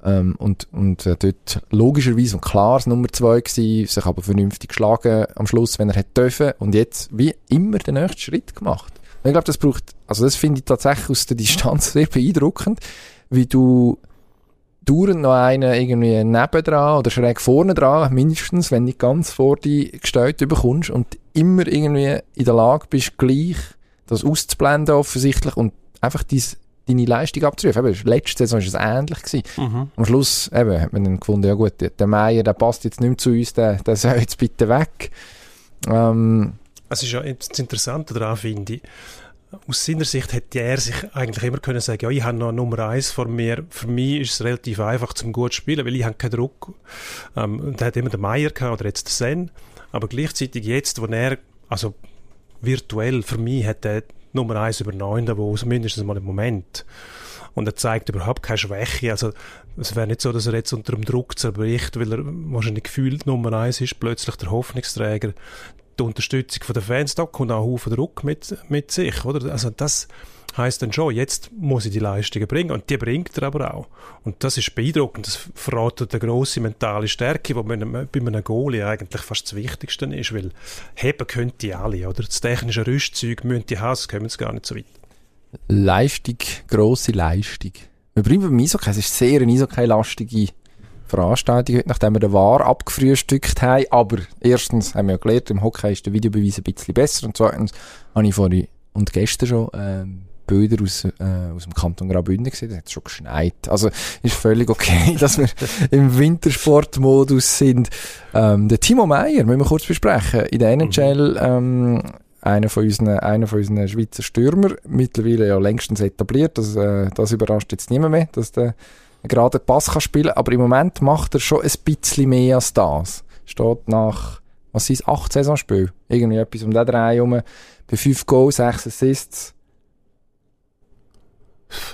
Ähm, und und äh, dort logischerweise und klar das Nummer zwei gewesen, sich aber vernünftig geschlagen am Schluss, wenn er hätte dürfen und jetzt wie immer den nächsten Schritt gemacht. Und ich glaube, das braucht, also das finde ich tatsächlich aus der Distanz [LAUGHS] sehr beeindruckend, wie du dauernd noch einen irgendwie nebendran oder schräg vorne dran, mindestens, wenn nicht ganz vor dir gestellt bekommst und immer irgendwie in der Lage bist, gleich das auszublenden offensichtlich und einfach dies, deine Leistung abzurufen. Eben, letzte Saison war es ähnlich. Gewesen. Mhm. Am Schluss eben, hat man dann gefunden, ja gut, der- Meier, der passt jetzt nicht mehr zu uns, der, der soll jetzt bitte weg. Ähm, Es ist ja das Interessante daran, finde ich. Aus seiner Sicht hätte er sich eigentlich immer können sagen, ja, ich habe noch Nummer eins vor mir. Für mich ist es relativ einfach zum gut zu spielen, weil ich habe keinen Druck. Ähm, und hat immer den Meier oder jetzt den Sen. Aber gleichzeitig jetzt, wo er, also virtuell für mich hat er Nummer eins übernommen, wo zumindest mal im Moment. Und er zeigt überhaupt keine Schwäche. Also, es wäre nicht so, dass er jetzt unter dem Druck zerbricht, weil er wahrscheinlich gefühlt Nummer eins ist, plötzlich der Hoffnungsträger die Unterstützung den Fans, da kommt auch ein Haufen Druck mit, mit sich, oder? Also das heißt dann schon, jetzt muss ich die Leistungen bringen und die bringt er aber auch. Und das ist beeindruckend, das verratet eine grosse mentale Stärke, die bei einem, Goalie eigentlich fast das Wichtigste ist, weil heben können die alle, oder? Das technische Rüstzeug müssen die haben, kommen sie gar nicht so weit. Leistung, grosse Leistung. Wir bleiben beim Eishockey. Es ist sehr eine Eishockey-lastige Veranstaltung heute, nachdem wir den War abgefrühstückt haben. Aber erstens haben wir ja gelernt, im Hockey ist der Videobeweis ein bisschen besser. Und zweitens habe ich vorhin und gestern schon ähm, Bilder aus, äh, aus dem Kanton Graubünden gesehen. Da hat es schon geschneit. Also ist völlig okay, [LAUGHS] dass wir im Wintersportmodus sind. Ähm, der Timo Meyer müssen wir kurz besprechen. In der NHL ähm, einer von unseren, einer von unseren Schweizer Stürmer, mittlerweile ja längstens etabliert, das, äh, das überrascht jetzt niemand mehr, dass der gerade Pass kann spielen, aber im Moment macht er schon ein bisschen mehr als das. Steht nach, was sind acht Saisonspiele, irgendwie etwas um den Dreh herum, bei fünf Goals, sechs Assists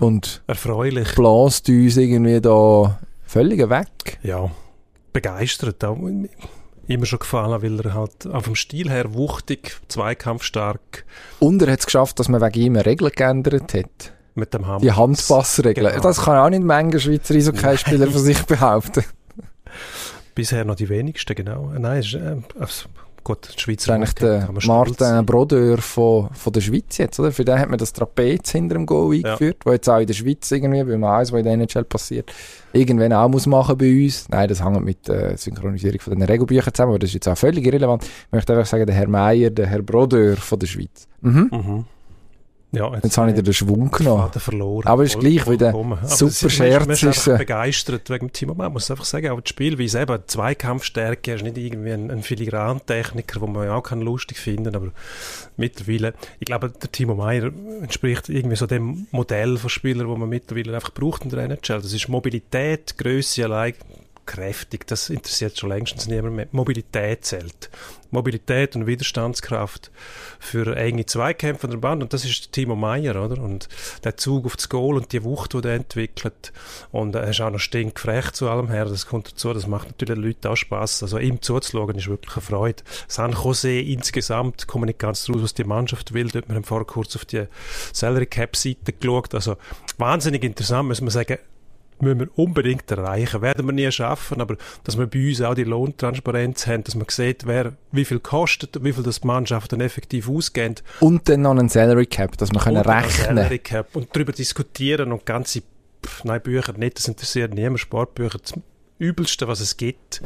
und Erfreulich. bläst uns irgendwie da völlig weg. Ja, begeistert. Auch immer schon gefallen, weil er halt auf dem Stil her wuchtig, zweikampfstark Und er hat es geschafft, dass man wegen ihm eine Regel geändert hat. Mit dem Hammer. Die Handpassregel. Genau. Das kann auch nicht Menge Schweizer Eishockey-Spieler von sich behaupten. [LAUGHS] Bisher noch die wenigsten, genau. Nein, ist, äh, also, gut, die Das Schweizer ist eigentlich der man. Martin Brodeur von, von der Schweiz jetzt, oder? Für den hat man das Trapez hinter dem Goal eingeführt, wo jetzt auch in der Schweiz irgendwie, beim Eis, was in der NHL passiert, irgendwann auch muss machen bei uns. Nein, das hängt mit der Synchronisierung von den Regelbüchern zusammen, aber das ist jetzt auch völlig irrelevant. Ich möchte einfach sagen, der Herr Meier, der Herr Brodeur von der Schweiz. Mhm. Mhm. Ja, Jetzt habe ich dir den Schwung genommen. Verloren. Aber ist Voll- gleich wieder super es ist- Scherz ist, man ist, ist äh, einfach begeistert wegen dem Timo Man muss einfach sagen, auch das Spielweise eben, Zweikampfstärke, ist nicht irgendwie ein, ein Filigrantechniker, den man ja auch kann lustig finden aber mittlerweile, ich glaube, der Timo Meyer entspricht irgendwie so dem Modell von Spielern, wo man mittlerweile einfach braucht in der NHL. Das ist Mobilität, Größe allein, kräftig, das interessiert schon längstens niemand mehr. Mobilität zählt. Mobilität und Widerstandskraft für enge Zweikämpfe der Band und das ist Timo Meyer, oder? Und der Zug auf das Goal und die Wucht, die er entwickelt und er ist auch noch stinkfrech zu allem her, das kommt dazu, das macht natürlich den Leuten auch Spass. Also ihm zuzuschauen ist wirklich eine Freude. San Jose insgesamt, komme nicht ganz draus, was die Mannschaft will, dort wir haben vorher kurz auf die Salary Cap Seite geschaut, also wahnsinnig interessant, muss man sagen, müssen wir unbedingt erreichen. Werden wir nie schaffen, aber dass wir bei uns auch die Lohntransparenz haben, dass man sieht, wer wie viel kostet, wie viel das die Mannschaften effektiv ausgeben. Und dann noch einen Salary Cap, dass wir können rechnen Salary Cap und darüber diskutieren und ganze, pff, nein, Bücher nicht, das interessiert niemand, Sportbücher, das Übelste, was es gibt.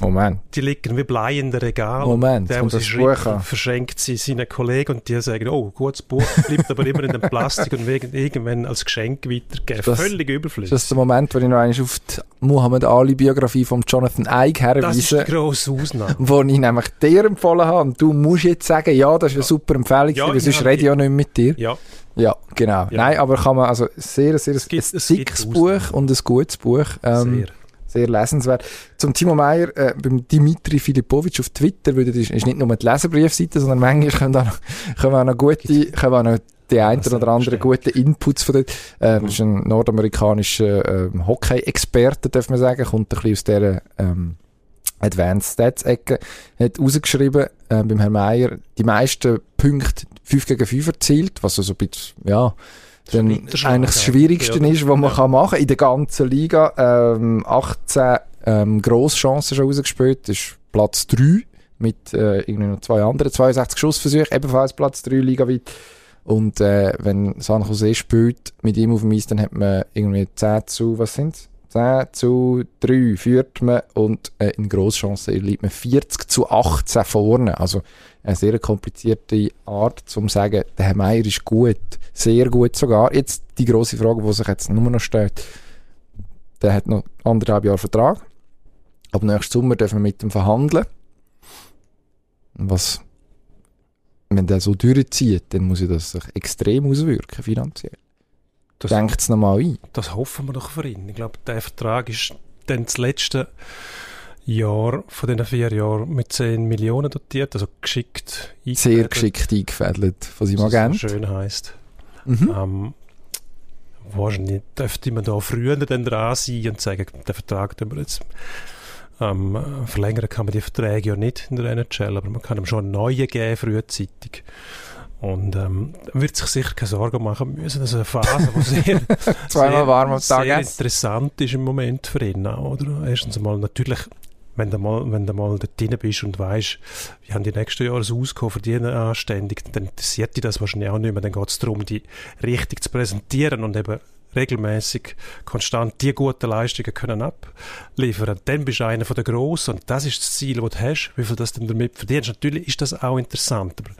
Moment. Die liegen wie Blei in der Regal. Moment, der, das Buch an. verschenkt sie seinen Kollegen und die sagen, oh, gutes Buch, bleibt aber immer in dem Plastik und wegen, irgendwann als Geschenk weitergeben. Das- Völlig Das überflüssig. ist der Moment, wo ich noch einmal auf die Muhammad Ali-Biografie von Jonathan Eig Das ist die herweise, grosse Ausnahme. [LAUGHS] wo ich nämlich dir empfohlen habe. Und du musst jetzt sagen, ja, das ist eine super Empfehlung, Ja, weil sonst rede ich ja nicht mit dir. Ja, Ja, genau. Ja. Nein, aber kann man, also sehr, sehr, Es gibt- ein dickes. Buch und ein gutes Buch. Ähm, sehr. Sehr lesenswert. Zum Timo Meyer, äh, beim Dimitri Filipovic auf Twitter, weil das ist, nicht nur die Leserbriefseite, sondern manchmal können auch noch, [LAUGHS] können auch noch gute, können auch noch die einen oder anderen guten Inputs von dort. Ähm, mhm. ist ein nordamerikanischer ähm, Hockey-Experte, darf man sagen, kommt ein bisschen aus dieser ähm, Advanced Stats-Ecke, hat rausgeschrieben, äh, beim Herrn Meier, die meisten Punkte 5 gegen 5 erzielt, was also ein bisschen, ja, dann eigentlich das Schwierigste ja. ist, was man ja. kann machen in der ganzen Liga. Ähm, 18 ähm, Grosschancen schon rausgespielt, ist Platz 3 mit äh, irgendwie noch zwei anderen, 62 Schussversuche, ebenfalls Platz 3 ligaweit. Und äh, wenn San Jose spielt mit ihm auf dem Eis, dann hat man irgendwie 10 zu, was sind's? 10 zu 3 führt man und äh, in Grosschancen liegt man 40 zu 18 vorne. Also eine sehr komplizierte Art, zum zu sagen, der Herr Meier ist gut, sehr gut sogar. Jetzt die große Frage, die sich jetzt nur noch stellt, der hat noch anderthalb Jahre Vertrag. Ab nächsten Sommer dürfen wir mit ihm verhandeln. Was, wenn der so durchzieht, dann muss ja das sich extrem auswirken, finanziell. Denkt es nochmal ein. Das hoffen wir doch für ihn. Ich glaube, der Vertrag ist dann das letzte Jahr von diesen vier Jahren mit 10 Millionen dotiert, also geschickt eingefädelt. Sehr geschickt eingefädelt von seinem Agent. So schön heisst. Mhm. Ähm, wahrscheinlich dürfte man da früher dann dran sein und sagen, den Vertrag den wir jetzt ähm, verlängern kann man die Verträge ja nicht in der NHL, aber man kann ihm schon einen neuen geben, frühzeitig. Und ähm, wird sich sicher keine Sorgen machen müssen. Das ist eine Phase, die sehr, [LAUGHS] am Tag sehr interessant ist im Moment für ihn auch, oder? Erstens einmal natürlich, wenn du mal, wenn du mal dort drin bist und weißt, wie haben die nächsten Jahre das Auskommen verdienen anständig, dann interessiert dich das wahrscheinlich auch nicht mehr. Dann geht es darum, die richtig zu präsentieren und eben regelmäßig konstant die guten Leistungen können abliefern. Dann bist du einer den Grossen und das ist das Ziel, das du hast. Wie viel das du damit verdienst. Natürlich ist das auch interessant, aber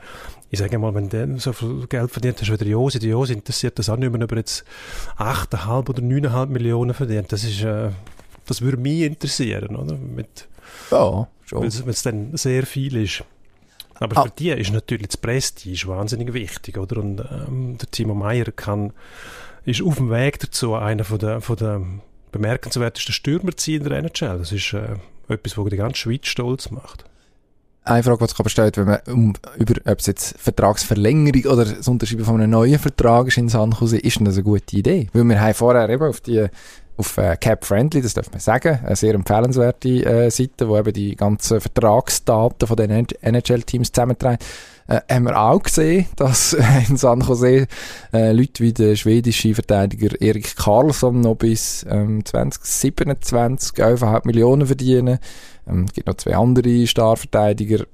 ich sage mal, wenn du so viel Geld verdient hast wie der Josi, die Josi interessiert das auch nicht mehr, ob er jetzt 8,5 oder 9,5 Millionen verdient. Das ist, äh, das würde mich interessieren, oder? Mit, ja, schon. Weil es dann sehr viel ist. Aber ah. für die ist natürlich das Prestige wahnsinnig wichtig, oder? Und ähm, der Timo Meyer kann ist auf dem Weg dazu einer von der, von der bemerkenswertesten Stürmerziehen der NHL. Das ist äh, etwas, was die ganze Schweiz stolz macht. Eine Frage, die sich aber stellt, wenn man um, über, ob es jetzt Vertragsverlängerung oder das Unterschreiben von einem neuen Vertrag ist in San Jose, ist das eine gute Idee? Weil wir haben vorher eben auf die auf äh, Cap Friendly, das darf man sagen, eine sehr empfehlenswerte äh, Seite, wo eben die ganzen Vertragsdaten von den NHL-Teams zusammenträgt äh, haben wir auch gesehen, dass äh, in San Jose äh, Leute wie der schwedische Verteidiger Erik Karlsson noch bis ähm, 2027 11,5 Millionen verdienen. Ähm, gibt noch zwei andere Starverteidiger,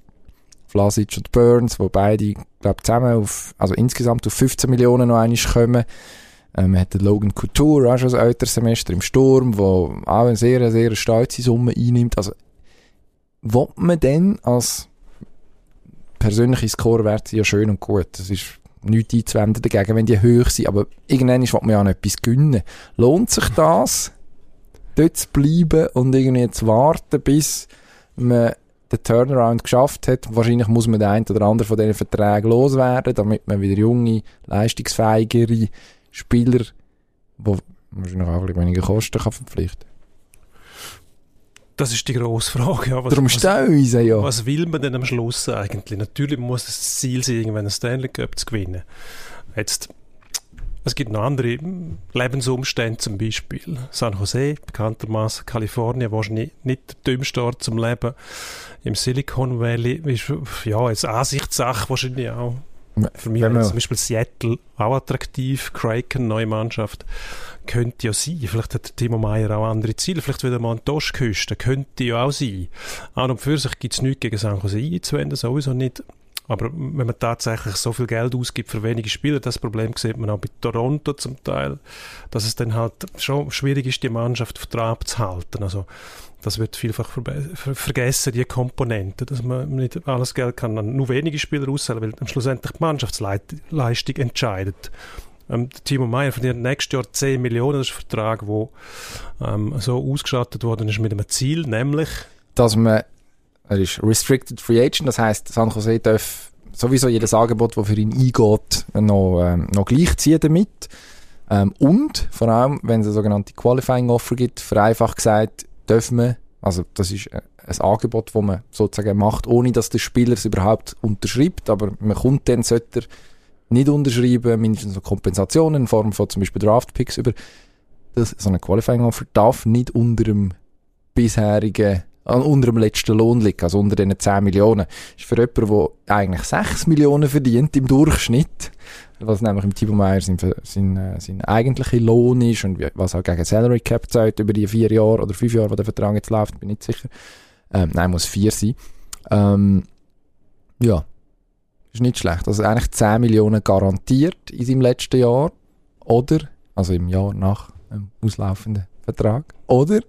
Vlasic und Burns, wo beide, glaube zusammen auf, also insgesamt auf 15 Millionen noch einmal kommen. Ähm, man hat den Logan Couture, auch schon ein älteres Semester im Sturm, wo auch eine sehr, sehr stolze Summe einnimmt. Also, wo man denn als persönliche Scorewerte sind ja schön und gut. Das ist nichts einzuwenden dagegen, wenn die hoch sind. Aber irgendwann ist, man ja noch etwas gönnen. Lohnt sich das, dort zu bleiben und irgendwie zu warten, bis man den Turnaround geschafft hat? Wahrscheinlich muss man den einen oder anderen von diesen Verträgen loswerden, damit man wieder junge, leistungsfähigere Spieler, die wahrscheinlich auch weniger Kosten kann verpflichten das ist die grosse Frage. Ja. Was, Darum stellen wir ja. Was will man denn am Schluss eigentlich? Natürlich muss das Ziel sein, irgendwann einen Stanley Cup zu gewinnen. Jetzt, es gibt noch andere Lebensumstände, zum Beispiel San Jose, bekanntermaßen Kalifornien, wahrscheinlich nicht der dümmste Ort zum Leben. Im Silicon Valley ist ja jetzt Ansichtssache wahrscheinlich auch. Für mich wäre zum Beispiel Seattle auch attraktiv, Kraken, neue Mannschaft könnte ja sein. Vielleicht hat Timo Meyer auch andere Ziele. Vielleicht wieder mal an die Ostküste. Könnte ja auch sein. An und für sich gibt es nichts gegen San Jose einzuwenden, sowieso nicht. Aber wenn man tatsächlich so viel Geld ausgibt für wenige Spieler, das Problem sieht man auch bei Toronto zum Teil, dass es dann halt schon schwierig ist, die Mannschaft auf Trab zu halten. Also das wird vielfach ver vergessen, die Komponente, dass man nicht alles Geld kann an nur wenige Spieler auszahlen, weil am schlussendlich die Mannschaftsleistung entscheidet. Ähm, Timo Meyer verdient nächstes Jahr 10 Millionen. Das ist ein Vertrag, der ähm, so ausgestattet worden ist mit einem Ziel, nämlich... Dass man, er ist Restricted Free Agent, das heißt, San Jose darf sowieso jedes Angebot, das für ihn eingeht, noch, ähm, noch gleichziehen damit. Ähm, und vor allem, wenn es eine sogenannte Qualifying Offer gibt, vereinfacht gesagt, dürfen wir, also das ist äh, ein Angebot, das man sozusagen macht, ohne dass der Spieler es überhaupt unterschreibt, aber man kommt dann, sollte er nicht unterschreiben, mindestens noch Kompensationen in Form von zum Beispiel Draftpicks über das, so eine Qualifying Offer darf nicht unter dem bisherigen, unter dem letzten Lohn liegen, also unter diesen 10 Millionen. ist für jemanden, der eigentlich 6 Millionen verdient im Durchschnitt, was nämlich im Timo Meyer sein, sein, äh, sein eigentlicher Lohn ist und was auch gegen Salary Cap zahlt über die vier Jahre oder fünf Jahre, wo der Vertrag jetzt läuft, bin ich nicht sicher. Ähm, nein, muss vier sein. Ähm, ja, ist nicht schlecht. Also eigentlich 10 Millionen garantiert in seinem letzten Jahr oder, also im Jahr nach dem auslaufenden Vertrag, oder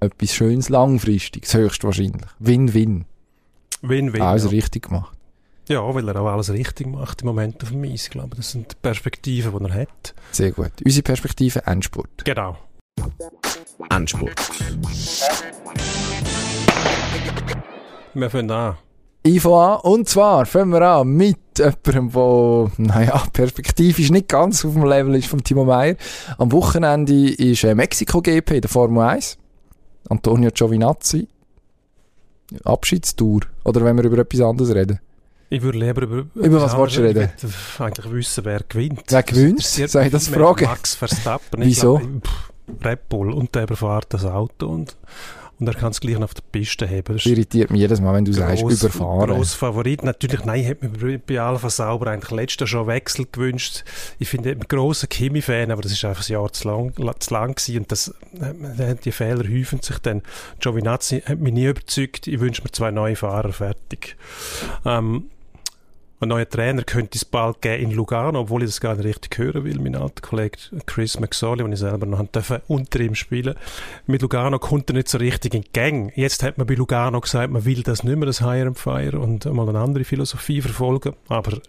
etwas Schönes langfristiges, höchstwahrscheinlich. Win-win. Win-win. Alles ja. richtig gemacht. ja, weil er auch alles richtig macht im Moment auf dem Eis. Ich glaube, das sind die Perspektiven, die er hat. Sehr gut. Unsere Perspektive Endspurt. Genau. Endspurt. Wir fangen an. Info an. Und zwar fangen wir an mit jemandem, der, naja, perspektivisch nicht ganz auf dem Level ist vom Timo Meyer. Am Wochenende ist äh, Mexiko GP, der Formel 1. Antonio Giovinazzi. Abschiedstour. Oder wenn wir über etwas anderes reden. Ich würde lieber über... Über was wolltest du reden? Ich würde eigentlich wissen, wer gewinnt. Wer gewinnt? Soll ich das fragen? Max Verstappen. Wieso? Pff, Red Bull und der überfährt das Auto und, und er kann es gleich noch auf der Piste haben. Das irritiert mich jedes Mal, wenn du sagst, gross- überfahren. Gross Favorit. Natürlich, nein, hat mir bei- Alpha Sauber eigentlich letztes Jahr schon Wechsel gewünscht. Ich finde, ich bin grosser Kimi-Fan, aber das ist einfach ein Jahr zu lang, zu lang gewesen und das, äh, die Fehler häufen sich dann. Giovinazzi hat mich nie überzeugt. Ich wünsche mir zwei neue Fahrer fertig. Ähm, ein neuer Trainer könnte es bald geben in Lugano, obwohl ich das gar nicht richtig hören will. Mein alter Kollege Chris McSorley, den ich selber noch durfte, unter ihm spielen. Mit Lugano kommt er nicht so richtig in Gang. Jetzt hat man bei Lugano gesagt, man will das nicht mehr, das Hire and Fire und mal eine andere Philosophie verfolgen. Aber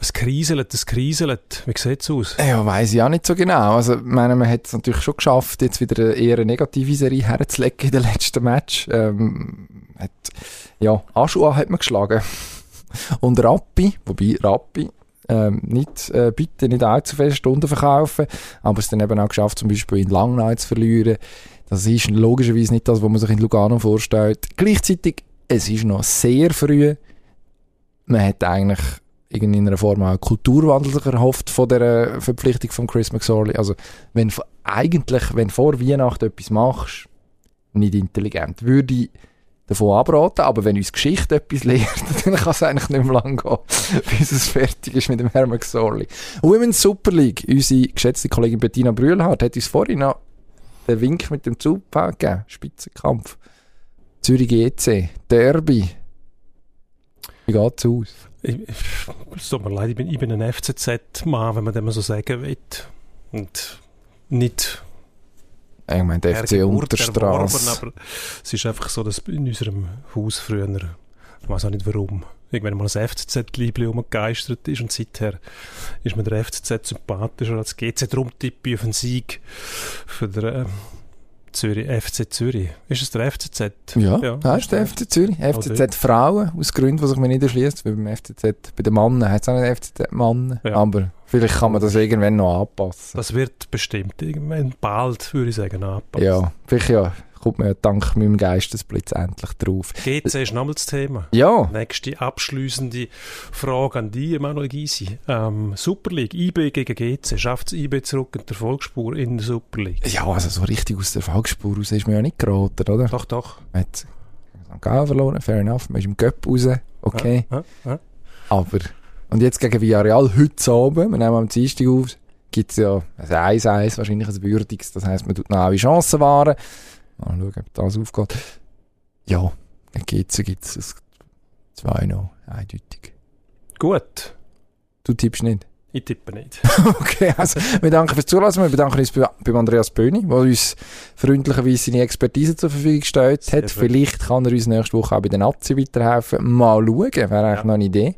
es kriselt, es kriselt. Wie sieht es aus? Ja, weiss ich auch nicht so genau. Also, ich meine, man hat es natürlich schon geschafft, jetzt wieder eine eher eine negative Serie herzulegen in den letzten Match. Ähm, hat, ja, Aschua hat man geschlagen. Und Rappi, wobei Rappi, ähm, nicht, äh, bitte nicht allzu viele Stunden verkaufen, aber es dann eben auch geschafft, zum Beispiel in Langnau zu verlieren. Das ist logischerweise nicht das, was man sich in Lugano vorstellt. Gleichzeitig, es ist noch sehr früh. Man hat eigentlich in irgendeiner Form auch einen Kulturwandel erhofft von der Verpflichtung von Chris McSorley. Also, wenn eigentlich, wenn vor Weihnachten etwas machst, nicht intelligent, würde ich davon abraten, aber wenn uns Geschichte etwas lehrt, [LAUGHS] dann kann es eigentlich nicht mehr lang gehen, [LAUGHS] bis es fertig ist mit dem Herrn McSorley. Women's Super League, unsere geschätzte Kollegin Bettina Brühlhardt hat uns vorhin noch den Wink mit dem Zug gegeben, Spitzenkampf. Zürich GC, Derby. Wie geht's aus? Es tut mir leid, ich bin, ich bin ein FCZ-Mann, wenn man dem so sagen will. Und nicht Ich meine, der FC Unterstrasse. aber es ist einfach so, dass in unserem Haus früher, ich weiß auch nicht warum, irgendwann mal ein FCZ-Liebli umgegeistert ist und seither ist mir der FCZ sympathischer als GC. Darum tippe ich auf einen Sieg für den äh, Zürich, FC Zürich. Ist es der FCZ? Ja, Ja. ist der FC Zürich. FCZ Frauen, aus Gründen, die sich mir nicht erschließt, weil beim FCZ, bei den Männern hat es auch einen FCZ Mann, Ja. aber vielleicht kann man das irgendwann noch anpassen. Das wird bestimmt irgendwann bald, würde ich sagen, anpassen. ja, vielleicht ja, kommt man ja dank meinem Geistesblitz endlich drauf. GC ist nochmal das Thema. Ja, Nächste abschließende Frage an dich, Emanuel Gysi. Ähm, Super League, IB gegen GC. Schafft es IB zurück in die Erfolgsspur in der Super League? ja, also so richtig aus der Fallspur raus ist man ja nicht geraten, oder? Doch, doch. Man hat St. Gallen verloren, fair enough, man ist im Göpp raus, okay. Ja, ja. Aber, und jetzt gegen Villarreal heute Abend, wir nehmen am Dienstag auf, gibt es ja ein 1-1, wahrscheinlich ein würdiges, das heisst, man tut noch alle Chancen wahren. Mal schauen, ob das aufgeht. Ja, dann gibt es 2 noch, eindeutig. Gut. Du tippst nicht? Ich tippe nicht. [LAUGHS] Okay, also wir danken fürs Zulassen. Wir bedanken uns bei, beim Andreas Böhni, der uns freundlicherweise seine Expertise zur Verfügung gestellt Sehr hat. gut. Vielleicht kann er uns nächste Woche auch bei den Nazi weiterhelfen. Mal schauen, wäre eigentlich Ja. noch eine Idee.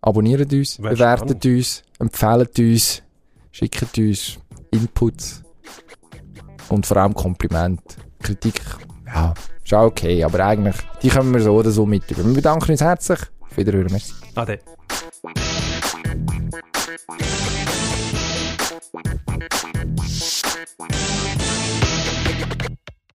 Abonniert uns, Wär bewertet uns, empfehlt uns, schickt uns Inputs und vor allem Kompliment. Kritik, ja, ist auch okay, aber eigentlich, die können wir so oder so mit über. Wir bedanken uns herzlich. Auf Wiederhören, merci. Ade. Thank